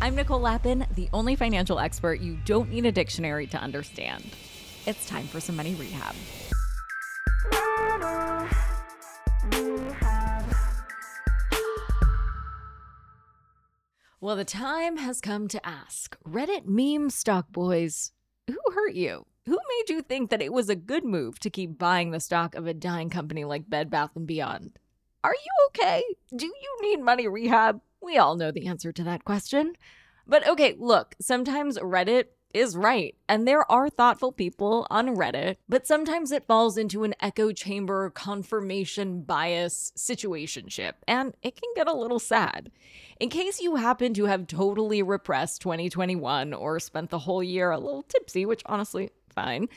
I'm Nicole Lapin, the only financial expert you don't need a dictionary to understand. It's time for some money rehab. Well, the time has come to ask Reddit meme stock boys, who hurt you? Who made you think that it was a good move to keep buying the stock of a dying company like Bed Bath & Beyond? Are you okay? Do you need money rehab? We all know the answer to that question. But okay, look, sometimes Reddit is right. And there are thoughtful people on Reddit, but sometimes it falls into an echo chamber confirmation bias situationship, and it can get a little sad. In case you happen to have totally repressed 2021 or spent the whole year a little tipsy, which honestly, fine.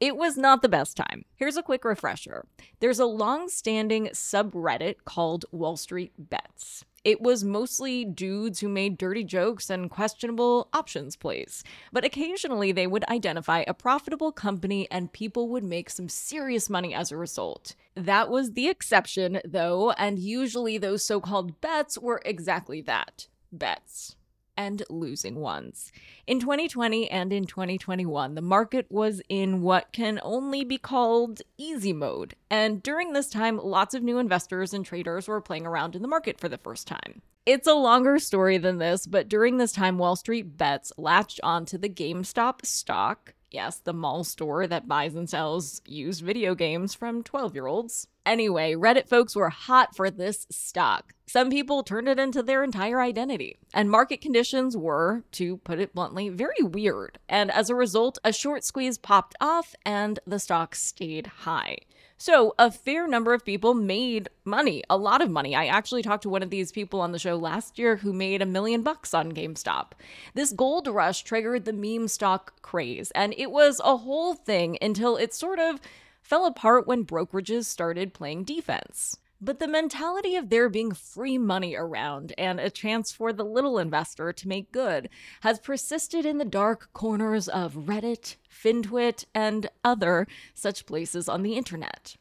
It was not the best time. Here's a quick refresher. There's a long standing subreddit called Wall Street Bets. It was mostly dudes who made dirty jokes and questionable options plays. But occasionally they would identify a profitable company and people would make some serious money as a result. That was the exception, though, and usually those so called bets were exactly that bets and losing ones. In 2020 and in 2021, the market was in what can only be called easy mode. And during this time, lots of new investors and traders were playing around in the market for the first time. It's a longer story than this, but during this time, Wall Street bets latched onto the GameStop stock Yes, the mall store that buys and sells used video games from 12 year olds. Anyway, Reddit folks were hot for this stock. Some people turned it into their entire identity. And market conditions were, to put it bluntly, very weird. And as a result, a short squeeze popped off and the stock stayed high. So, a fair number of people made money, a lot of money. I actually talked to one of these people on the show last year who made a million bucks on GameStop. This gold rush triggered the meme stock craze, and it was a whole thing until it sort of fell apart when brokerages started playing defense. But the mentality of there being free money around and a chance for the little investor to make good has persisted in the dark corners of Reddit, FinTwit, and other such places on the internet.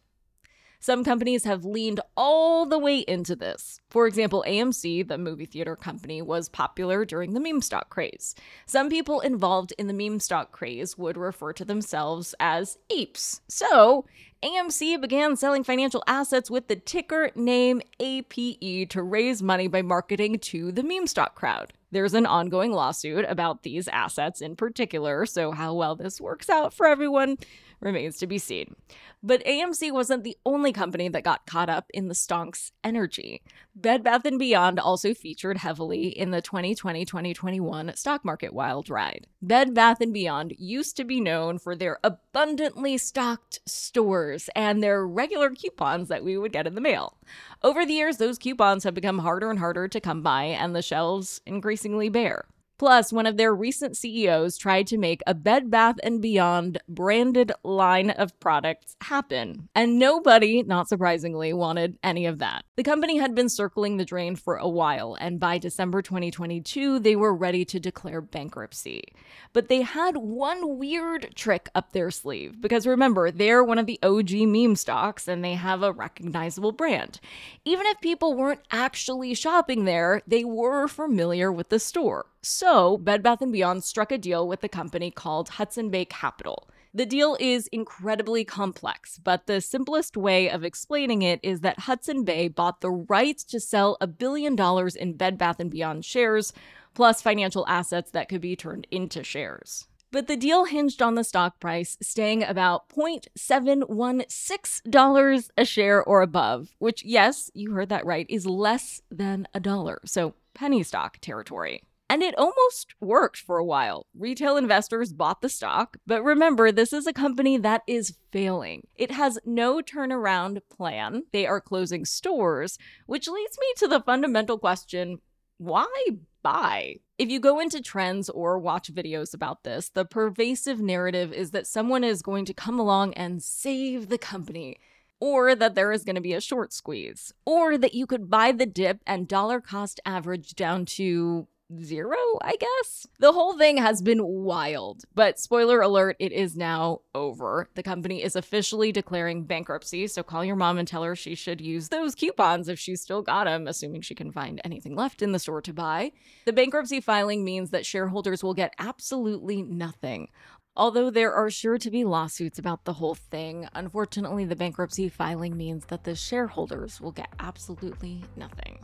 Some companies have leaned all the way into this. For example, AMC, the movie theater company, was popular during the meme stock craze. Some people involved in the meme stock craze would refer to themselves as apes. So, AMC began selling financial assets with the ticker name APE to raise money by marketing to the meme stock crowd. There's an ongoing lawsuit about these assets in particular, so how well this works out for everyone remains to be seen. But AMC wasn't the only company that got caught up in the stonks energy. Bed Bath & Beyond also featured heavily in the 2020-2021 stock market wild ride. Bed Bath & Beyond used to be known for their abundantly stocked stores and their regular coupons that we would get in the mail. Over the years, those coupons have become harder and harder to come by and the shelves increasingly bare. Plus, one of their recent CEOs tried to make a Bed Bath & Beyond branded line of products happen, and nobody, not surprisingly, wanted any of that. The company had been circling the drain for a while, and by December 2022, they were ready to declare bankruptcy. But they had one weird trick up their sleeve, because remember, they're one of the OG meme stocks and they have a recognizable brand. Even if people weren't actually shopping there, they were familiar with the store. So, Bed Bath & Beyond struck a deal with a company called Hudson Bay Capital. The deal is incredibly complex, but the simplest way of explaining it is that Hudson Bay bought the rights to sell a billion dollars in Bed Bath & Beyond shares, plus financial assets that could be turned into shares. But the deal hinged on the stock price staying about $0.716 a share or above, which, yes, you heard that right, is less than a dollar. So penny stock territory. And it almost worked for a while. Retail investors bought the stock, but remember, this is a company that is failing. It has no turnaround plan. They are closing stores, which leads me to the fundamental question why buy? If you go into trends or watch videos about this, the pervasive narrative is that someone is going to come along and save the company or that there is going to be a short squeeze, or that you could buy the dip and dollar cost average down to zero, I guess. The whole thing has been wild, but spoiler alert, it is now over. The company is officially declaring bankruptcy, so call your mom and tell her she should use those coupons if she's still got them, assuming she can find anything left in the store to buy. The bankruptcy filing means that shareholders will get absolutely nothing. Although there are sure to be lawsuits about the whole thing, unfortunately, the bankruptcy filing means that the shareholders will get absolutely nothing.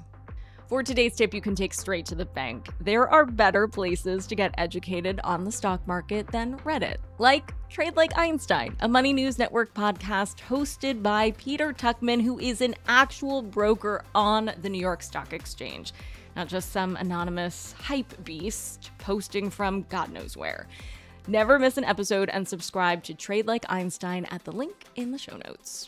For today's tip, you can take straight to the bank. There are better places to get educated on the stock market than Reddit, like Trade Like Einstein, a Money News Network podcast hosted by Peter Tuchman, who is an actual broker on the New York Stock Exchange, not just some anonymous hype beast posting from God knows where. Never miss an episode and subscribe to Trade Like Einstein at the link in the show notes.